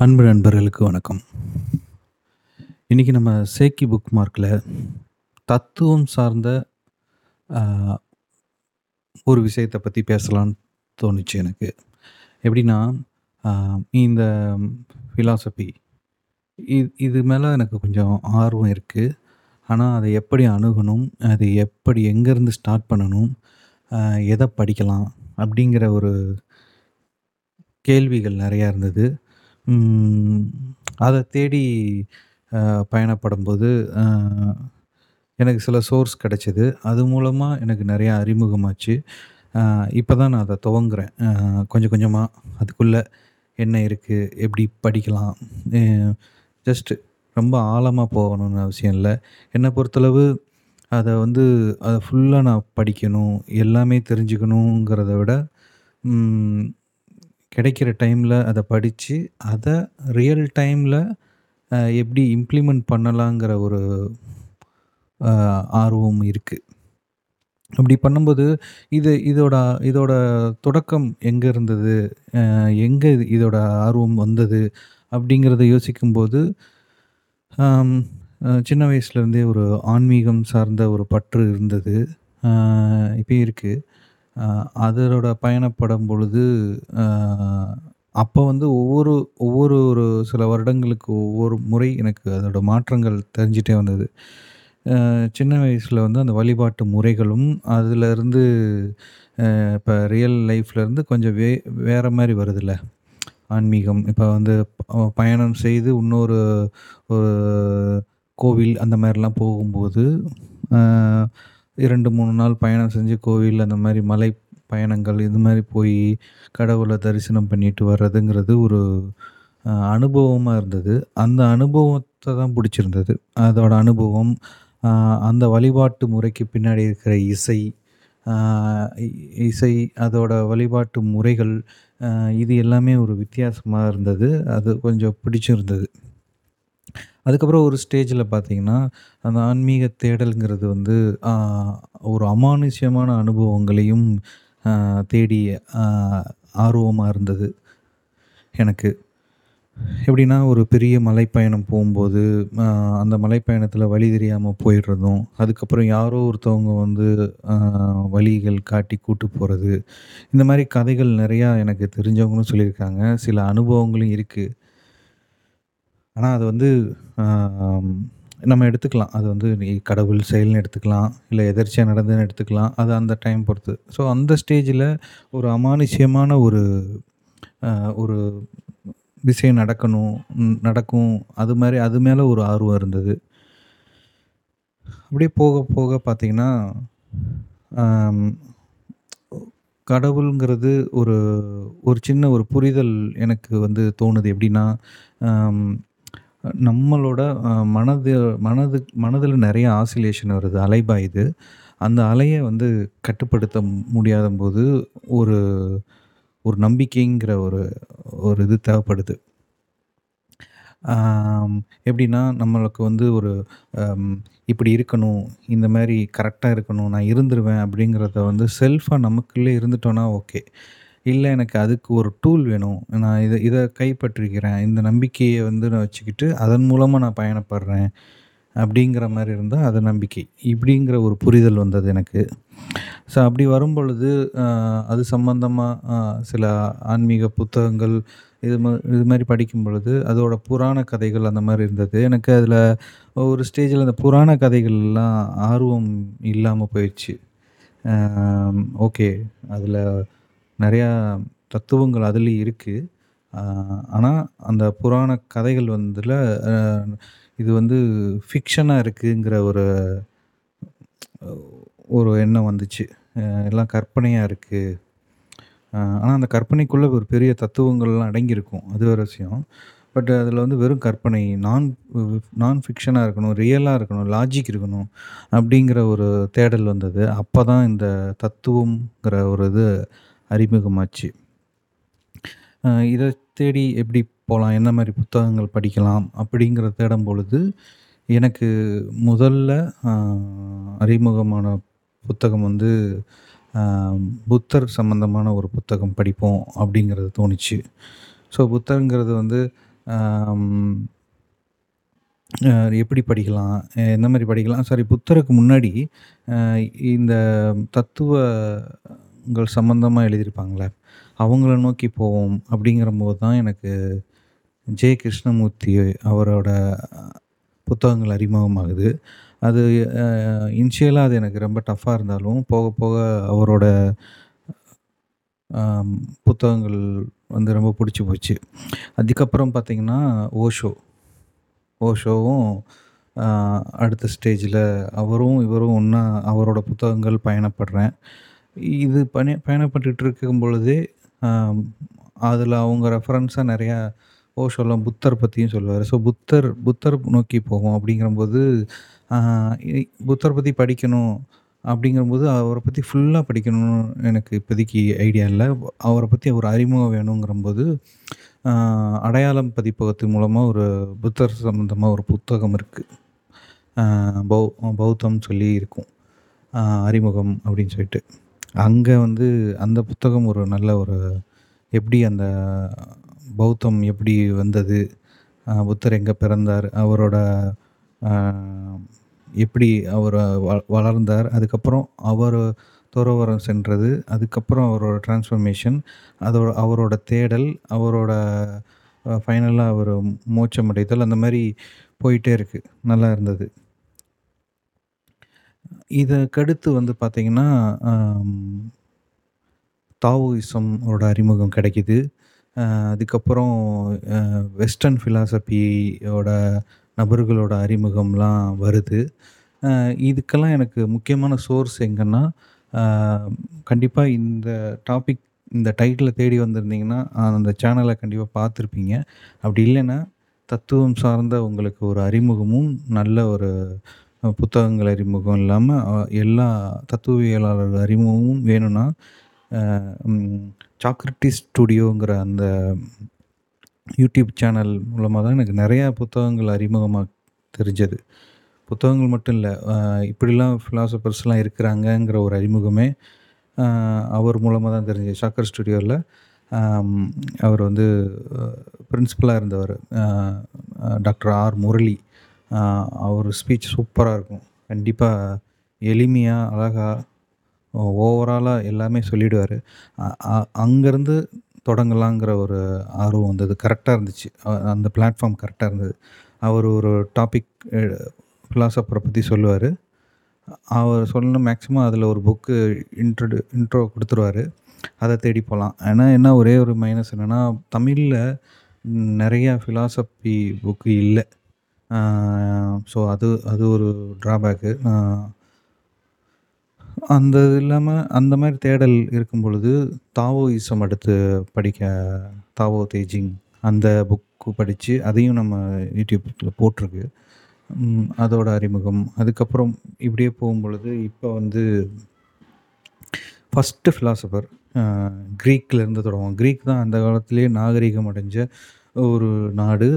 அன்பு நண்பர்களுக்கு வணக்கம். இன்னைக்கு நம்ம சேக்கி புக் மார்க்கில் தத்துவம் சார்ந்த ஒரு விஷயத்தை பற்றி பேசலான்னு தோணுச்சு எனக்கு. எப்படின்னா, இந்த ஃபிலாசபி இது இது மேலே எனக்கு கொஞ்சம் ஆர்வம் இருக்குது ஆனால் அதை எப்படி அணுகணும்? அது எப்படி எங்கேருந்து ஸ்டார்ட் பண்ணணும்? எதை படிக்கலாம்? அப்படிங்கிற ஒரு கேள்விகள் நிறையா இருந்தது. அதை தேடி பயணப்படும்போது, எனக்கு சில சோர்ஸ் கிடச்சிது அது மூலமாக எனக்கு நிறையா அறிமுகமாச்சு. இப்போ தான் நான் அதை துவங்குறேன். கொஞ்சம் கொஞ்சமாக அதுக்குள்ளே என்ன இருக்குது எப்படி படிக்கலாம்? ஜஸ்ட்டு ரொம்ப ஆழமாக போகணும்னு அவசியம் இல்லை என்னை பொறுத்தளவு அதை வந்து அதை ஃபுல்லாக நான் படிக்கணும், எல்லாமே தெரிஞ்சுக்கணுங்கிறத விட, கிடைக்கிற டைமில் அதை படித்து அதை ரியல் டைமில் எப்படி இம்ப்ளிமெண்ட் பண்ணலாங்கிற ஒரு ஆர்வம் இருக்குது அப்படி பண்ணும்போது, இது இதோட இதோட தொடக்கம் எங்கே இருந்தது? எங்கே இதோட ஆர்வம் வந்தது? அப்படிங்கிறத யோசிக்கும்போது, சின்ன வயசுலேருந்தே ஒரு ஆன்மீகம் சார்ந்த ஒரு பற்று இருந்தது. இப்போயும் இருக்குது அதோட அதனோட பயணப்படும் பொழுது, அப்போ வந்து ஒவ்வொரு ஒவ்வொரு ஒரு சில வருடங்களுக்கு ஒவ்வொரு முறை எனக்கு அதோட மாற்றங்கள் தெரிஞ்சிட்டே வந்தது. சின்ன வயசில் வந்து அந்த வழிபாட்டு முறைகளும், அதுலேருந்து இப்போ ரியல் லைஃப்லேருந்து கொஞ்சம் வே வேறு மாதிரி வருதுல்ல. ஆன்மீகம் இப்போ வந்து பயணம் செய்து இன்னொரு ஒரு கோவில் அந்த மாதிரிலாம் போகும்போது, இரண்டு மூணு நாள் பயணம் செஞ்சு கோவில் அந்த மாதிரி மலை பயணங்கள் இது மாதிரி போய் கடவுளை தரிசனம் பண்ணிட்டு வர்றதுங்கிறது ஒரு அனுபவமாக இருந்தது. அந்த அனுபவத்தை தான் பிடிச்சிருந்தது அதோட அனுபவம், அந்த வழிபாட்டு முறைக்கு பின்னாடி இருக்கிற இசை, இசை அதோட வழிபாட்டு முறைகள், இது எல்லாமே ஒரு வித்தியாசமாக இருந்தது. அது கொஞ்சம் பிடிச்சிருந்தது. அதுக்கப்புறம் ஒரு ஸ்டேஜில் பார்த்தீங்கன்னா, அந்த ஆன்மீக தேடல்ங்கிறது வந்து ஒரு அமானுஷ்யமான அனுபவங்களையும் தேடி ஆர்வமாக இருந்தது எனக்கு. எப்படின்னா, ஒரு பெரிய மலைப்பயணம் போகும்போது அந்த மலைப்பயணத்தில் வழி தெரியாமல் போயிடுறதும், அதுக்கப்புறம் யாரோ ஒருத்தவங்க வந்து வழிகள் காட்டி கூட்டு போகிறது இந்த மாதிரி கதைகள் நிறையா எனக்கு தெரிஞ்சவங்களும் சொல்லியிருக்காங்க. சில அனுபவங்களும் இருக்குது ஆனால் அது வந்து நம்ம எடுத்துக்கலாம். அது வந்து நீ கடவுள் செயல்னு எடுத்துக்கலாம். இல்லை எதர்ச்சியாக நடந்ததுன்னு எடுத்துக்கலாம். அது அந்த டைம் பொறுத்து. ஸோ, அந்த ஸ்டேஜில் ஒரு அமானுஷ்யமான ஒரு ஒரு விஷயம் நடக்கணும், நடக்கும். அது மாதிரி அது மேலே ஒரு ஆர்வம் இருந்தது. அப்படியே போக போக பார்த்தீங்கன்னா, கடவுளுங்கிறது கடவுள்ங்கிறது ஒரு ஒரு சின்ன ஒரு புரிதல் எனக்கு வந்து தோணுது. எப்படின்னா, நம்மளோட மனது மனது மனதில் நிறைய ஆசிலேஷன் வருது. அலைபாயுது. அந்த அலையை வந்து கட்டுப்படுத்த முடியாத போது ஒரு ஒரு நம்பிக்கைங்கிற ஒரு ஒரு இது தேவைப்படுது. எப்படின்னா, நம்மளுக்கு வந்து ஒரு இப்படி இருக்கணும், இந்த மாதிரி கரெக்டாக இருக்கணும், நான் இருந்துருவேன் அப்படிங்கிறத வந்து செல்ஃபாக நமக்குள்ளே இருந்துட்டோன்னா ஓகே. இல்லை எனக்கு அதுக்கு ஒரு டூல் வேணும். நான் இதை இதை கைப்பற்றிக்கிறேன். இந்த நம்பிக்கையை வந்து நான் வச்சுக்கிட்டு, அதன் மூலமாக நான் பயணப்படுறேன். அப்படிங்கிற மாதிரி இருந்தால் அது நம்பிக்கை. இப்படிங்கிற ஒரு புரிதல் வந்தது எனக்கு. ஸோ அப்படி வரும்பொழுது, அது சம்பந்தமாக சில ஆன்மீக புத்தகங்கள் இது மா இது மாதிரி படிக்கும் பொழுது, அதோட புராண கதைகள் அந்த மாதிரி இருந்தது. எனக்கு அதில் ஒரு ஸ்டேஜில் அந்த புராண கதைகள்லாம் ஆர்வம் இல்லாமல் போயிடுச்சு ஓகே. அதில் நிறையா தத்துவங்கள் அதுலேயும் இருக்குது ஆனால் அந்த புராண கதைகள் வந்துல இது வந்து ஃபிக்ஷனாக இருக்குங்கிற ஒரு ஒரு எண்ணம் வந்துச்சு. எல்லாம் கற்பனையாக இருக்குது ஆனால் அந்த கற்பனைக்குள்ளே ஒரு பெரிய தத்துவங்கள்லாம் அடங்கியிருக்கும். அது ஒரு விஷயம். பட் அதில் வந்து வெறும் கற்பனை. நான் நான் ஃபிக்ஷனாக இருக்கணும், ரியலாக இருக்கணும், லாஜிக் இருக்கணும். அப்படிங்கிற ஒரு தேடல் வந்தது. அப்போ தான் இந்த தத்துவங்கிற ஒரு இது அறிமுகமாச்சு. இதை தேடி எப்படி போகலாம் என்ன மாதிரி புத்தகங்கள் படிக்கலாம்? அப்படிங்கிறத தேடும் பொழுது, எனக்கு முதல்ல அறிமுகமான புத்தகம் வந்து புத்தர் சம்மந்தமான ஒரு புத்தகம் படிப்போம் அப்படிங்கிறது தோணுச்சு. ஸோ புத்தகங்கிறது வந்து எப்படி படிக்கலாம்? என்ன மாதிரி படிக்கலாம்? சாரி புத்தருக்கு முன்னாடி இந்த தத்துவ உங்கள் சம்மந்தமாக எழுதியிருப்பாங்களே அவங்கள நோக்கி போவோம் அப்படிங்கிறம்போது தான் எனக்கு ஜே கிருஷ்ணமூர்த்தி அவரோட புத்தகங்கள் அறிமுகமாகுது. அது இன்ஷியலாக அது எனக்கு ரொம்ப டஃப்பாக இருந்தாலும், போக போக அவரோட புத்தகங்கள் வந்து ரொம்ப பிடிச்சி போச்சு. அதுக்கப்புறம் பார்த்தீங்கன்னா, ஓஷோ. ஓஷோவும் அடுத்த ஸ்டேஜில் அவரும், இவரும் ஒன்றா அவரோட புத்தகங்கள் பயணப்படுறேன். இது பணி பயணப்பட்டுட்டு இருக்கும் பொழுது அதில் அவங்க ரெஃபரன்ஸாக நிறையா ஓஷோலாம் புத்தர் பற்றியும் சொல்லுவார் ஸோ புத்தர் புத்தர் நோக்கி போகும் அப்படிங்கிறபோது, புத்தர் பற்றி படிக்கணும் அப்படிங்கிறபோது, அவரை பற்றி ஃபுல்லாக படிக்கணும்னு எனக்கு இப்போதைக்கு ஐடியா இல்லை அவரை பற்றி ஒரு அறிமுகம் வேணுங்கிறபோது, அடையாளம் பதிப்பகத்தின் மூலமாக ஒரு புத்தர் சம்மந்தமாக ஒரு புத்தகம் இருக்குது பௌ பௌத்தம் சொல்லி இருக்கும். அறிமுகம் அப்படின்னு சொல்லிட்டு. அங்கே வந்து அந்த புத்தகம் ஒரு நல்ல ஒரு எப்படி அந்த பௌத்தம் எப்படி வந்தது? புத்தர் எங்கே பிறந்தார்? அவரோட எப்படி அவர் வ வளர்ந்தார்? அதுக்கப்புறம் அவர் துறவரம் சென்றது. அதுக்கப்புறம் அவரோட டிரான்ஸ்ஃபர்மேஷன். அதோட அவரோட தேடல், அவரோட ஃபைனலாக அவர் மோச்சமடைதல் மோட்சம் அடைதல், அந்த மாதிரி போயிட்டே இருக்குது நல்லா இருந்தது. இதற்கடுத்து வந்து பார்த்தீங்கன்னா, அம் தாவோயிசம் ஓட அறிமுகம் கிடைக்குது. அ அதுக்கப்புறம் அ வெஸ்டர்ன் ஃபிலாசபியோட நபர்களோட அறிமுகம்லாம் வருது. அ இதுக்கெல்லாம் எனக்கு முக்கியமான சோர்ஸ் எங்கன்னா, அ கண்டிப்பா இந்த டாபிக் இந்த டைட்டில தேடி வந்திருந்தீங்கன்னா, அந்த சேனல கண்டிப்பா பார்த்துருப்பீங்க. அப்படி இல்லைன்னா தத்துவம் சார்ந்த உங்களுக்கு ஒரு அறிமுகமும், நல்ல ஒரு புத்தகங்கள் அறிமுகம் இல்லாமல் எல்லா தத்துவவியலாளர் அறிமுகமும் வேணும்னா, சாக்ரட்டிஸ் ஸ்டுடியோங்கிற அந்த யூடியூப் சேனல் மூலமாக தான் எனக்கு நிறையா புத்தகங்கள் அறிமுகமாக தெரிஞ்சது. புத்தகங்கள் மட்டும் இல்லை இப்படிலாம் ஃபிலாசபர்ஸ்லாம் இருக்கிறாங்கங்கிற ஒரு அறிமுகமே, அவர் மூலமாக தான் தெரிஞ்சது. சாக்கர் ஸ்டுடியோவில் அவர் வந்து பிரின்ஸிபலாக இருந்தவர் டாக்டர் ஆர். முரளி. அவர் ஸ்பீச் சூப்பராக இருக்கும். கண்டிப்பாக எளிமையாக அழகா, ஓவராலாக எல்லாமே சொல்லிடுவாரு. அங்கேருந்து தொடங்கலாங்கிற ஒரு ஆர்வம் வந்தது. கரெக்டாக இருந்துச்சு. அந்த பிளாட்ஃபார்ம் கரெக்டாக இருந்தது. அவர் ஒரு டாபிக் ஃபிலாசபரை பற்றி சொல்லுவார் அவர் சொன்ன மேக்ஸிமம் அதில் ஒரு புக்கு இன்ட்ரடு இன்ட்ரோ கொடுத்துருவாரு அதை தேடி போகலாம் ஏன்னா என்ன ஒரே ஒரு மைனஸ் என்னென்னா தமிழில் நிறையா ஃபிலாசபி புக்கு இல்லை ஸோ அது அது ஒரு ட்ராபேக்கு. அந்த இது இல்லாமல் அந்த மாதிரி தேடல் இருக்கும் பொழுது, தாவோயிசம் அடுத்து படிக்க தாவோ தேஜிங் அந்த புக்கு படித்து அதையும் நம்ம யூடியூப்பில் போட்டிருக்கு. அதோட அறிமுகம். அதுக்கப்புறம் இப்படியே போகும்பொழுது, இப்போ வந்து ஃபர்ஸ்ட்டு ஃபிலாசபர் அ இருந்து தொடங்குவோம். கிரீக் தான் அந்த காலத்திலேயே நாகரீகம் அடைஞ்ச ஒரு நாடு.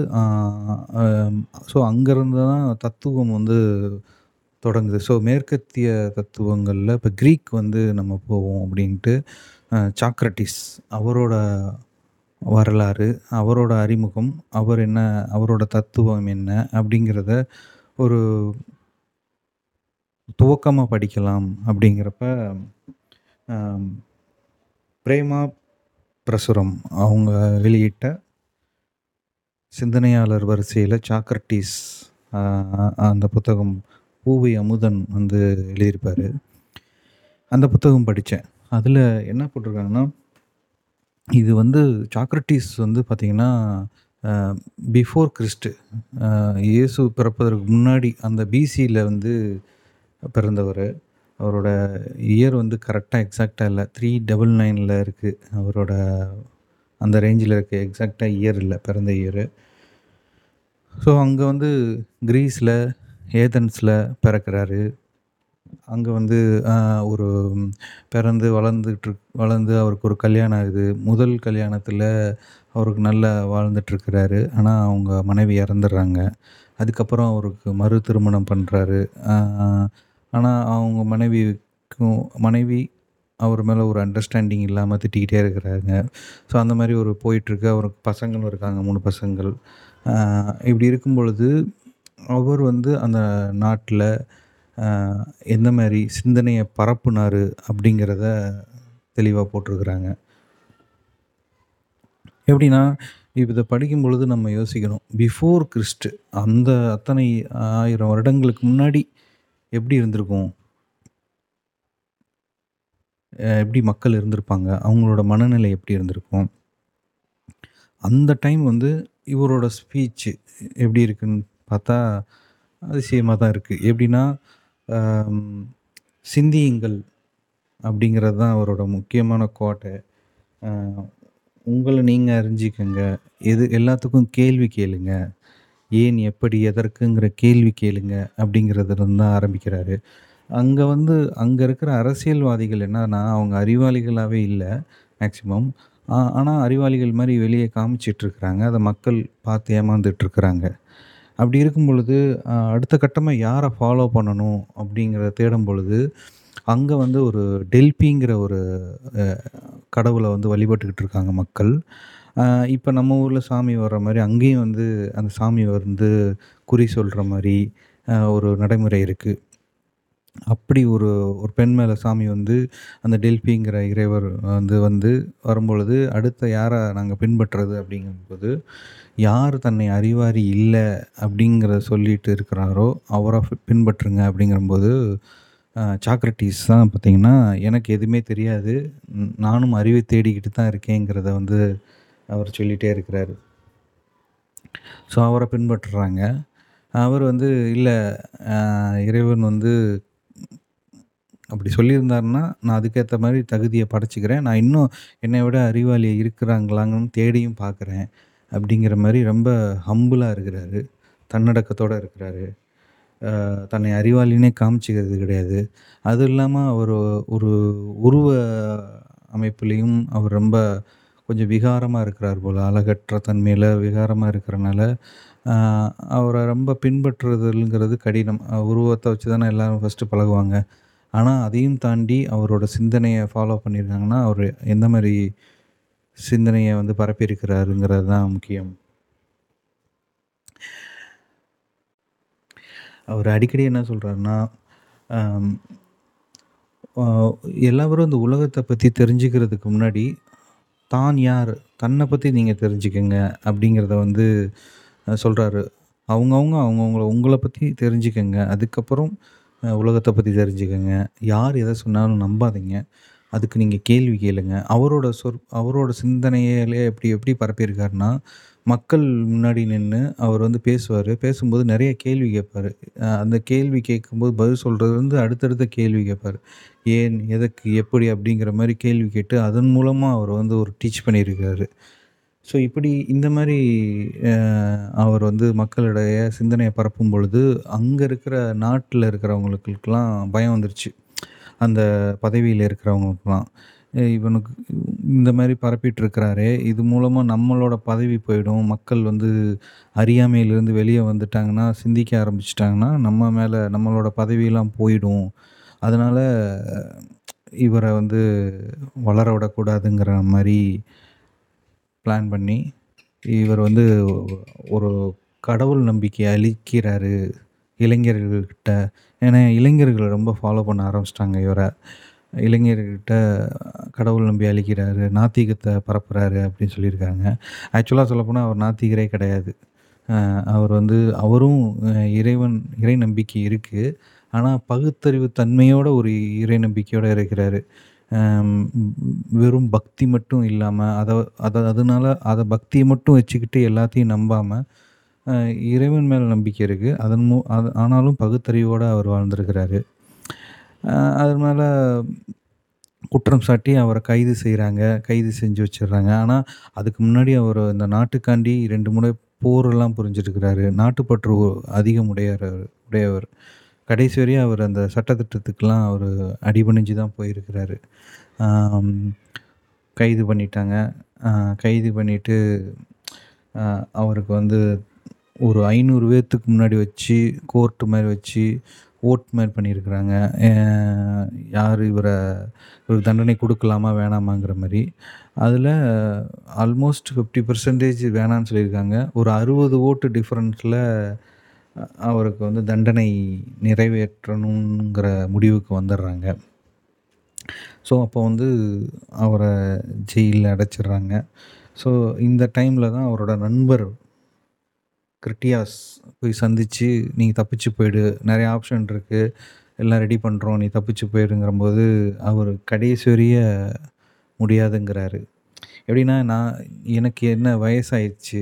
ஸோ அங்கேருந்து தான் தத்துவம் வந்து தொடங்குது. ஸோ மேற்கத்திய தத்துவங்களில் இப்போ க்ரீக் வந்து நம்ம போவோம் அப்படின்ட்டு, சாக்ரட்டிஸ் அவரோட வரலாறு, அவரோட அறிமுகம், அவர் என்ன அவரோட தத்துவம் என்ன? அப்படிங்கிறத ஒரு துவக்கமாக படிக்கலாம் அப்படிங்கிறப்ப, பிரேமா பிரசுரம் அவங்க வெளியிட்ட சிந்தனையாளர் வரிசையில் சாக்ரட்டிஸ் அந்த புத்தகம் பூவை அமுதன் வந்து எழுதியிருப்பார். அந்த புத்தகம் படித்தேன் அதில் என்ன போட்டிருக்காங்கன்னா, இது வந்து சாக்ரட்டிஸ் வந்து பார்த்திங்கன்னா பிஃபோர் கிறிஸ்ட் இயேசு பிறப்பதற்கு முன்னாடி அந்த பிசியில் வந்து பிறந்தவர். அவரோட இயர் வந்து கரெக்டாக எக்ஸாக்டாக இல்லை. த்ரீ டபுள் நைனில் இருக்குது அவரோட அந்த ரேஞ்சில் இருக்க எக்ஸாக்டாக இயர் இல்லை பிறந்த இயரு. ஸோ அங்கே வந்து க்ரீஸில் ஏதன்ஸில் பிறக்கிறாரு. அங்கே வந்து ஒரு பிறந்து வளர்ந்துட்டு வளர்ந்து அவருக்கு ஒரு கல்யாணம் ஆகுது. முதல் கல்யாணத்தில் அவருக்கு நல்லா வாழ்ந்துட்டுருக்கிறாரு. ஆனால் அவங்க மனைவி இறந்துடுறாங்க. அதுக்கப்புறம் அவருக்கு மறு திருமணம் பண்ணுறாரு ஆனால் அவங்க மனைவிக்கும் மனைவி அவர் மேலே ஒரு அண்டர்ஸ்டாண்டிங் இல்லாமல் திட்டிக்கிட்டே இருக்கிறாங்க ஸோ அந்த மாதிரி ஒரு போயிட்டுருக்கு. அவருக்கு பசங்களும் இருக்காங்க மூணு பசங்கள். இப்படி இருக்கும் பொழுது அவர் வந்து அந்த நாட்டில் எந்த மாதிரி சிந்தனையை பரப்புனார் அப்படிங்கிறத தெளிவாக போட்டிருக்கிறாங்க. எப்படின்னா இப்போ இதை படிக்கும் பொழுது நம்ம யோசிக்கணும். பிஃபோர் கிறிஸ்ட் அந்த அத்தனை ஆயிரம் வருடங்களுக்கு முன்னாடி எப்படி இருந்திருக்கும்? எப்படி மக்கள் இருந்திருப்பாங்க அவங்களோட மனநிலை எப்படி இருந்திருக்கும். அந்த டைம் வந்து இவரோட ஸ்பீச்சு எப்படி இருக்குன்னு பார்த்தா அதிசயமாக தான் இருக்குது எப்படின்னா சிந்தியுங்கள் அப்படிங்கிறது தான் அவரோட முக்கியமான கோட்டை. உங்களை நீங்கள் அறிஞ்சிக்கங்க. எது எல்லாத்துக்கும் கேள்வி கேளுங்க. ஏன் எப்படி எதற்குங்கிற கேள்வி கேளுங்க அப்படிங்கிறதுலேருந்து தான் ஆரம்பிக்கிறாரு. அங்கே வந்து அங்கே இருக்கிற அரசியல்வாதிகள் என்னன்னா அவங்க அறிவாளிகளாகவே இல்லை மேக்சிமம் ஆனால் அறிவாளிகள் மாதிரி வெளியே காமிச்சிட்ருக்குறாங்க அதை மக்கள் பார்த்து ஏமாந்துட்டுருக்குறாங்க அப்படி இருக்கும் பொழுது அடுத்த கட்டமாக யாரை ஃபாலோ பண்ணணும் அப்படிங்கிறத தேடும் பொழுது அங்கே வந்து ஒரு டெல்பிங்கிற ஒரு கடவுளை வந்து வழிபட்டுக்கிட்டு இருக்காங்க மக்கள். இப்போ நம்ம ஊரில் சாமி வர்ற மாதிரி அங்கேயும் வந்து அந்த சாமி வந்து குறி சொல்கிற மாதிரி ஒரு நடைமுறை இருக்குது அப்படி ஒரு ஒரு பெண் மேலே சாமி வந்து அந்த டெல்பிங்கிற இறைவர் வந்து வந்து வரும்பொழுது அடுத்த யாரை நாங்கள் பின்பற்றுறது அப்படிங்கும்போது யார் தன்னை அறிவாரி இல்லை அப்படிங்கிற சொல்லிட்டு இருக்கிறாரோ அவரை பின்பற்றுங்க அப்படிங்கிறம்போது சாக்ரட்டிஸ் தான் பார்த்திங்கன்னா எனக்கு எதுவுமே தெரியாது. நானும் அறிவை தேடிக்கிட்டு தான் இருக்கேங்கிறத வந்து அவர் சொல்லிகிட்டே இருக்கிறாரு. ஸோ அவரை பின்பற்றுறாங்க. அவர் வந்து இல்லை இறைவன் வந்து அப்படி சொல்லியிருந்தாருன்னா நான் அதுக்கேற்ற மாதிரி தகுதியை படைச்சிக்கிறேன். நான் இன்னும் என்னை விட அறிவாளி இருக்கிறாங்களாங்கன்னு தேடியும் பார்க்குறேன் அப்படிங்கிற மாதிரி ரொம்ப ஹம்புலாக இருக்கிறாரு. தன்னடக்கத்தோடு இருக்கிறாரு. தன்னை அறிவாளினே காமிச்சிக்கிறது கிடையாது. அதுவும் இல்லாமல் அவர் ஒரு உருவ அமைப்புலேயும் அவர் ரொம்ப கொஞ்சம் விகாரமாக இருக்கிறார் போல். அழகற்ற தன்மையில் விகாரமாக இருக்கிறனால அவரை ரொம்ப பின்பற்றுறதுங்கிறது கடினம். உருவத்தை வச்சு தானே எல்லோரும் ஃபஸ்ட்டு பழகுவாங்க. ஆனால் அதையும் தாண்டி அவரோட சிந்தனையை ஃபாலோ பண்ணியிருக்காங்கன்னா அவர் எந்த மாதிரி சிந்தனையை வந்து பரப்பியிருக்கிறாருங்கிறது தான் முக்கியம். அவர் அடிக்கடி என்ன சொல்கிறாருன்னா எல்லாரும் இந்த உலகத்தை பற்றி தெரிஞ்சுக்கிறதுக்கு முன்னாடி தான் யார்? தன்னை பற்றி நீங்கள் தெரிஞ்சுக்கங்க. அப்படிங்கிறத வந்து சொல்கிறாரு அவங்கவுங்க அவங்கவுங்கள உங்களை பற்றி தெரிஞ்சுக்கங்க. அதுக்கப்புறம் உலகத்தை பற்றி தெரிஞ்சுக்கங்க. யார் எதை சொன்னாலும் நம்பாதீங்க. அதுக்கு நீங்கள் கேள்வி கேளுங்க. அவரோட சொற் அவரோட சிந்தனையிலே எப்படி எப்படி பரப்பியிருக்காருன்னா மக்கள் முன்னாடி நின்று அவர் வந்து பேசுவார். பேசும்போது நிறைய கேள்வி கேட்பார். அந்த கேள்வி கேட்கும்போது பதில் சொல்கிறது வந்து அடுத்தடுத்த கேள்வி கேட்பார். ஏன் எதுக்கு எப்படி அப்படிங்கிற மாதிரி கேள்வி கேட்டு அதன் மூலமாக அவர் வந்து ஒரு டீச் பண்ணியிருக்காரு. ஸோ இப்படி இந்த மாதிரி அவர் வந்து மக்களிடைய சிந்தனையை பரப்பும் பொழுது அங்கே இருக்கிற நாட்டில் இருக்கிறவங்களுக்கெல்லாம் பயம் வந்துருச்சு. அந்த பதவியில் இருக்கிறவங்களுக்குலாம் இவனுக்கு இந்த மாதிரி பரப்பிட்டுருக்கிறாரே இது மூலமாக நம்மளோட பதவி போயிடும். மக்கள் வந்து அறியாமையிலேருந்து வெளியே வந்துட்டாங்கன்னா சிந்திக்க ஆரம்பிச்சிட்டாங்கன்னா நம்ம மேலே நம்மளோட பதவியெல்லாம் போயிடும். அதனால் இவரை வந்து வளர விடக்கூடாதுங்கிற மாதிரி பிளான் பண்ணி இவர் வந்து ஒரு கடவுள் நம்பிக்கையை அளிக்கிறாரு இளைஞர்கள்கிட்ட. ஏன்னா இளைஞர்கள் ரொம்ப ஃபாலோ பண்ண ஆரம்பிச்சிட்டாங்க இவரை. இளைஞர்கிட்ட கடவுள் நம்பி அழிக்கிறாரு நாத்திகத்தை பரப்புகிறாரு அப்படின்னு சொல்லியிருக்காங்க. ஆக்சுவலாக சொல்லப்போனால் அவர் நாத்திகரே கிடையாது. அவர் வந்து அவரும் இறைவன் இறை நம்பிக்கை இருக்குது ஆனால் பகுத்தறிவு தன்மையோட ஒரு இறை நம்பிக்கையோடு இருக்கிறாரு. வெறும் பக்தி மட்டும் இல்லாமல் அதை அதை அதனால அதை பக்தியை மட்டும் வச்சுக்கிட்டு எல்லாத்தையும் நம்பாமல் இறைவன் மேலே நம்பிக்கை இருக்குது அதன் மூ அது ஆனாலும் பகுத்தறிவோடு அவர் வாழ்ந்திருக்கிறாரு. அதன் மேலே குற்றம் சாட்டி அவரை கைது செய்கிறாங்க கைது செஞ்சு வச்சிடுறாங்க. ஆனால் அதுக்கு முன்னாடி அவர் இந்த நாட்டுக்காண்டி ரெண்டு முறை போரெல்லாம் புரிஞ்சிருக்கிறாரு. நாட்டுப்பற்று அதிகம் உடையவர் உடையவர். கடைசி வரையும் அவர் அந்த சட்டத்திட்டத்துக்கெலாம் அவர் அடிபணிஞ்சு தான் போயிருக்கிறாரு கைது பண்ணிட்டாங்க. கைது பண்ணிவிட்டு அவருக்கு வந்து ஒரு ஐநூறு பேர்த்துக்கு முன்னாடி வச்சு கோர்ட்டு மாதிரி வச்சு ஓட் மாதிரி பண்ணியிருக்கிறாங்க. யார் இவரை இவருக்கு தண்டனை கொடுக்கலாமா வேணாமாங்கிற மாதிரி. அதில் ஆல்மோஸ்ட் ஃபிஃப்டி பர்சன்டேஜ் வேணான்னு சொல்லியிருக்காங்க. ஒரு அறுபது ஓட்டு டிஃப்ரென்ஸில் அவருக்கு வந்து தண்டனை நிறைவேற்றணுங்கிற முடிவுக்கு வந்துடுறாங்க. ஸோ அப்போ வந்து அவரை ஜெயிலில் அடைச்சிடுறாங்க. ஸோ இந்த டைமில் தான் அவரோட நண்பர் கிரிட்டியாஸ் போய் சந்தித்து நீ தப்பிச்சு போயிடு நிறைய ஆப்ஷன் இருக்குது எல்லாம் ரெடி பண்ணுறோம் நீ தப்பிச்சு போயிடுங்கிறம்போது அவர் கடைசி வரிய முடியாதுங்கிறாரு. எப்படின்னா நான் எனக்கு என்ன வயசாயிடுச்சு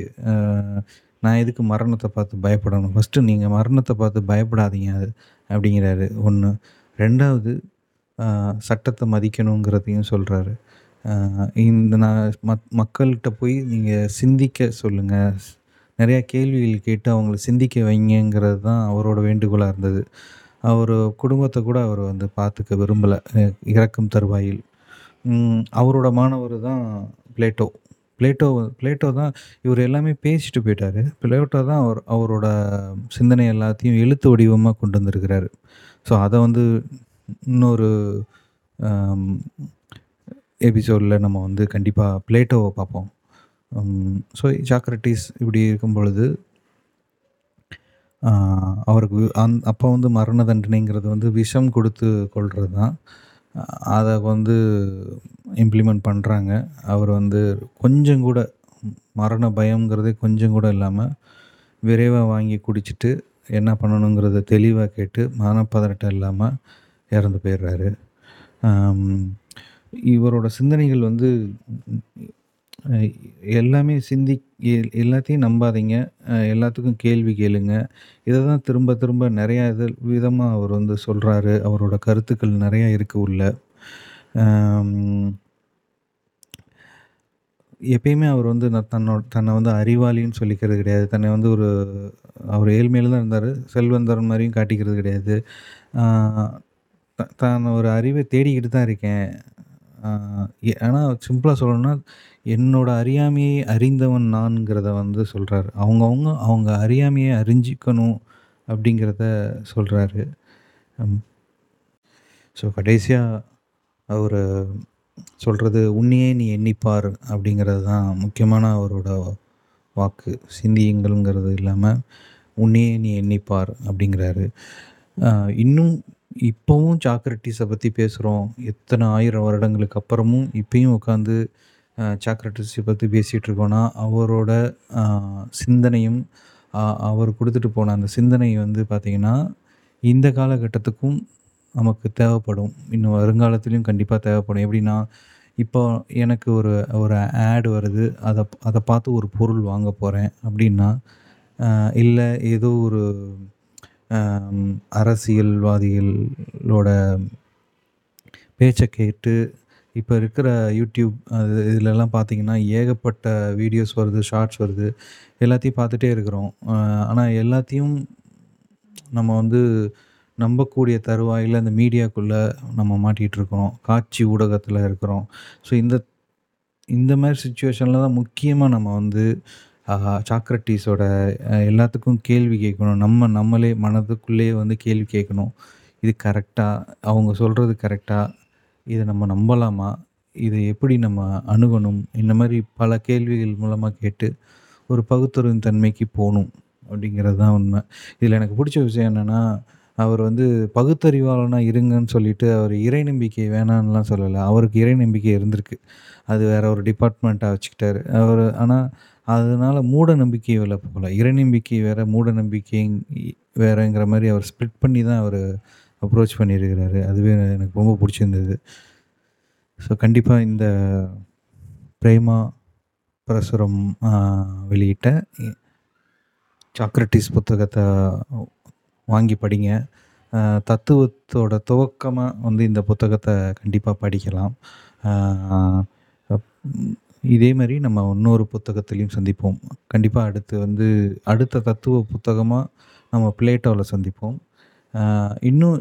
நான் எதுக்கு மரணத்தை பார்த்து பயப்படணும்? ஃபஸ்ட்டு நீங்கள் மரணத்தை பார்த்து பயப்படாதீங்க அது அப்படிங்கிறாரு ஒன்று ரெண்டாவது சட்டத்தை மதிக்கணுங்கிறதையும் சொல்கிறாரு இந்த நான் மக் மக்கள்கிட்ட போய் நீங்கள் சிந்திக்க சொல்லுங்கள் நிறையா கேள்விகள் கேட்டு அவங்கள சிந்திக்க வைங்கிறது தான் அவரோட வேண்டுகோளாக இருந்தது. அவர் குடும்பத்தை கூட அவர் வந்து பார்த்துக்க விரும்பலை இறக்கும் தருவாயில். அவரோட மாணவர் தான் பிளேட்டோ. பிளேட்டோ பிளேட்டோ தான் இவர் எல்லாமே பேசிட்டு போயிட்டார். பிளேட்டோ தான் அவர் அவரோட சிந்தனை எல்லாத்தையும் எழுத்து வடிவமாக கொண்டு வந்திருக்கிறாரு. ஸோ அதை வந்து இன்னொரு எபிசோடில் நம்ம வந்து கண்டிப்பாக பிளேட்டோவை பார்ப்போம். ஸோ சாக்ரட்டிஸ் இப்படி இருக்கும் பொழுது அவருக்கு அந் அப்போ வந்து மரண தண்டனைங்கிறது வந்து விஷம் கொடுத்து கொள்வது தான் அதை வந்து இம்ப்ளிமெண்ட் பண்ணுறாங்க அவர் வந்து கொஞ்சம் கூட மரண பயங்கிறதே கொஞ்சம் கூட இல்லாமல் விரைவாக வாங்கி குடிச்சிட்டு என்ன பண்ணணுங்கிறத தெளிவாக கேட்டு மனப்பதட்டம் இல்லாமல் இறந்து போயிடுறாரு. இவரோட சிந்தனைகள் வந்து எல்லாமே சிந்தி எல்லாத்தையும் நம்பாதீங்க. எல்லாத்துக்கும் கேள்வி கேளுங்க. இதை தான் திரும்ப திரும்ப நிறையா இது விதமாக அவர் வந்து சொல்கிறாரு அவரோட கருத்துக்கள் நிறையா இருக்குது உள்ள. எப்பயுமே அவர் வந்து நான் தன்னோட தன்னை வந்து அறிவாளின்னு சொல்லிக்கிறது கிடையாது. தன்னை வந்து ஒரு அவர் ஏழ்மையில் தான் இருந்தார். செல்வந்தரன் மாதிரியும் காட்டிக்கிறது கிடையாது. தான் ஒரு அறிவை தேடிக்கிட்டு தான் இருக்கேன். ஆனால் சிம்பிளாக சொல்லணும்னா என்னோடய அறியாமையை அறிந்தவன் நான்கிறத வந்து சொல்கிறாரு அவங்கவுங்க அவங்க அறியாமையை அறிஞ்சிக்கணும் அப்படிங்கிறத சொல்கிறாரு ஸோ கடைசியாக அவர் சொல்கிறது உன்னையே நீ எண்ணிப்பார் அப்படிங்கிறது தான் முக்கியமான அவரோட வாக்கு. சிந்தியுங்கள்ங்கிறது இல்லாமல் உன்னையே நீ எண்ணிப்பார் அப்படிங்கிறாரு. இன்னும் இப்போவும் சாக்ரட்டிஸை பற்றி பேசுகிறோம் எத்தனை ஆயிரம் வருடங்களுக்கு அப்புறமும் இப்பயும் உட்காந்து சாக்ரட்டிஸை பற்றி பேசிகிட்டு இருக்கோன்னா அவரோட சிந்தனையும் அவர் கொடுத்துட்டு போன அந்த சிந்தனை வந்து பார்த்திங்கன்னா இந்த காலகட்டத்துக்கும் நமக்கு தேவைப்படும். இன்னும் வருங்காலத்துலேயும் கண்டிப்பாக தேவைப்படும். எப்படின்னா இப்போ எனக்கு ஒரு ஒரு ஆட் வருது. அதை அதை பார்த்து ஒரு பொருள் வாங்க போகிறேன் அப்படின்னா இல்லை ஏதோ ஒரு அரசியல்வாதிகளோட பேச்சை கேட்டு இப்போ இருக்கிற யூடியூப் அது இதிலெல்லாம் பார்த்திங்கன்னா ஏகப்பட்ட வீடியோஸ் வருது ஷார்ட்ஸ் வருது. எல்லாத்தையும் பார்த்துட்டே இருக்கிறோம். ஆனால் எல்லாத்தையும் நம்ம வந்து நம்பக்கூடிய தருவாயில் இந்த மீடியாக்குள்ளே நம்ம மாட்டிகிட்டு இருக்கிறோம். காட்சி ஊடகத்தில் இருக்கிறோம். ஸோ இந்த இந்த மாதிரி சுச்சுவேஷனில் தான் முக்கியமாக நம்ம வந்து சாக்ரட்டிஸோட எல்லாத்துக்கும் கேள்வி கேட்கணும். நம்ம நம்மளே மனதுக்குள்ளேயே வந்து கேள்வி கேட்கணும். இது கரெக்டாக அவங்க சொல்கிறது கரெக்டாக இதை நம்ம நம்பலாமா? இதை எப்படி நம்ம அணுகணும்? இந்த மாதிரி பல கேள்விகள் மூலமாக கேட்டு ஒரு பகுத்தறிவின் தன்மைக்கு போகணும் அப்படிங்கிறது தான் உண்மை. இதில் எனக்கு பிடிச்ச விஷயம் என்னென்னா அவர் வந்து பகுத்தறிவாளனாக இருங்கன்னு சொல்லிட்டு அவர் இறை நம்பிக்கை வேணான்லாம் சொல்லலை. அவருக்கு இறை நம்பிக்கை இருந்திருக்கு. அது வேற ஒரு டிபார்ட்மெண்ட்டாக வச்சுக்கிட்டாரு. அவர் ஆனால் அதனால் மூட நம்பிக்கை வேலை போகல. இறைநம்பிக்கை வேறு மூட நம்பிக்கை வேறுங்கிற மாதிரி அவர் ஸ்ப்ளிட் பண்ணி தான் அவர் அப்ரோச் பண்ணியிருக்கிறாரு. அதுவே எனக்கு ரொம்ப பிடிச்சிருந்தது. ஸோ கண்டிப்பாக இந்த பிரேமா பிரசுரம் வெளியிட்ட சாக்ரட்டிஸ் புத்தகத்தை வாங்கி படிங்க. தத்துவத்தோட துவக்கமாக வந்து இந்த புத்தகத்தை கண்டிப்பாக படிக்கலாம். இதே மாதிரி நம்ம இன்னொரு புத்தகத்திலையும் சந்திப்போம். கண்டிப்பாக அடுத்து வந்து அடுத்த தத்துவ புத்தகமாக நம்ம பிளேட்டோவில் சந்திப்போம். இன்னும்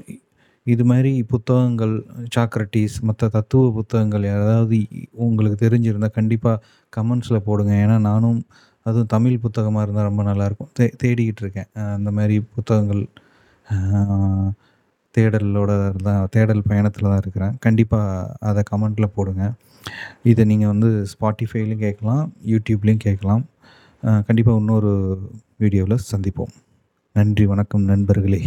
இது மாதிரி புத்தகங்கள் சாக்ரட்டிஸ் மற்ற தத்துவ புத்தகங்கள் ஏதாவது உங்களுக்கு தெரிஞ்சிருந்தால் கண்டிப்பாக கமெண்ட்ஸில் போடுங்க. ஏன்னா நானும் அதுவும் தமிழ் புத்தகமாக இருந்தால் ரொம்ப நல்லாயிருக்கும் தே தேடிக்கிட்டு இருக்கேன். அந்த மாதிரி புத்தகங்கள் தேடலோட தான் தேடல் பயணத்தில் தான் இருக்கிறேன். கண்டிப்பாக அதை கமெண்ட்டில் போடுங்க. இதை நீங்கள் வந்து ஸ்பாட்டிஃபைலையும் கேட்கலாம், யூடியூப்லேயும் கேட்கலாம். கண்டிப்பாக இன்னொரு வீடியோவில் சந்திப்போம். நன்றி, வணக்கம் நண்பர்களே!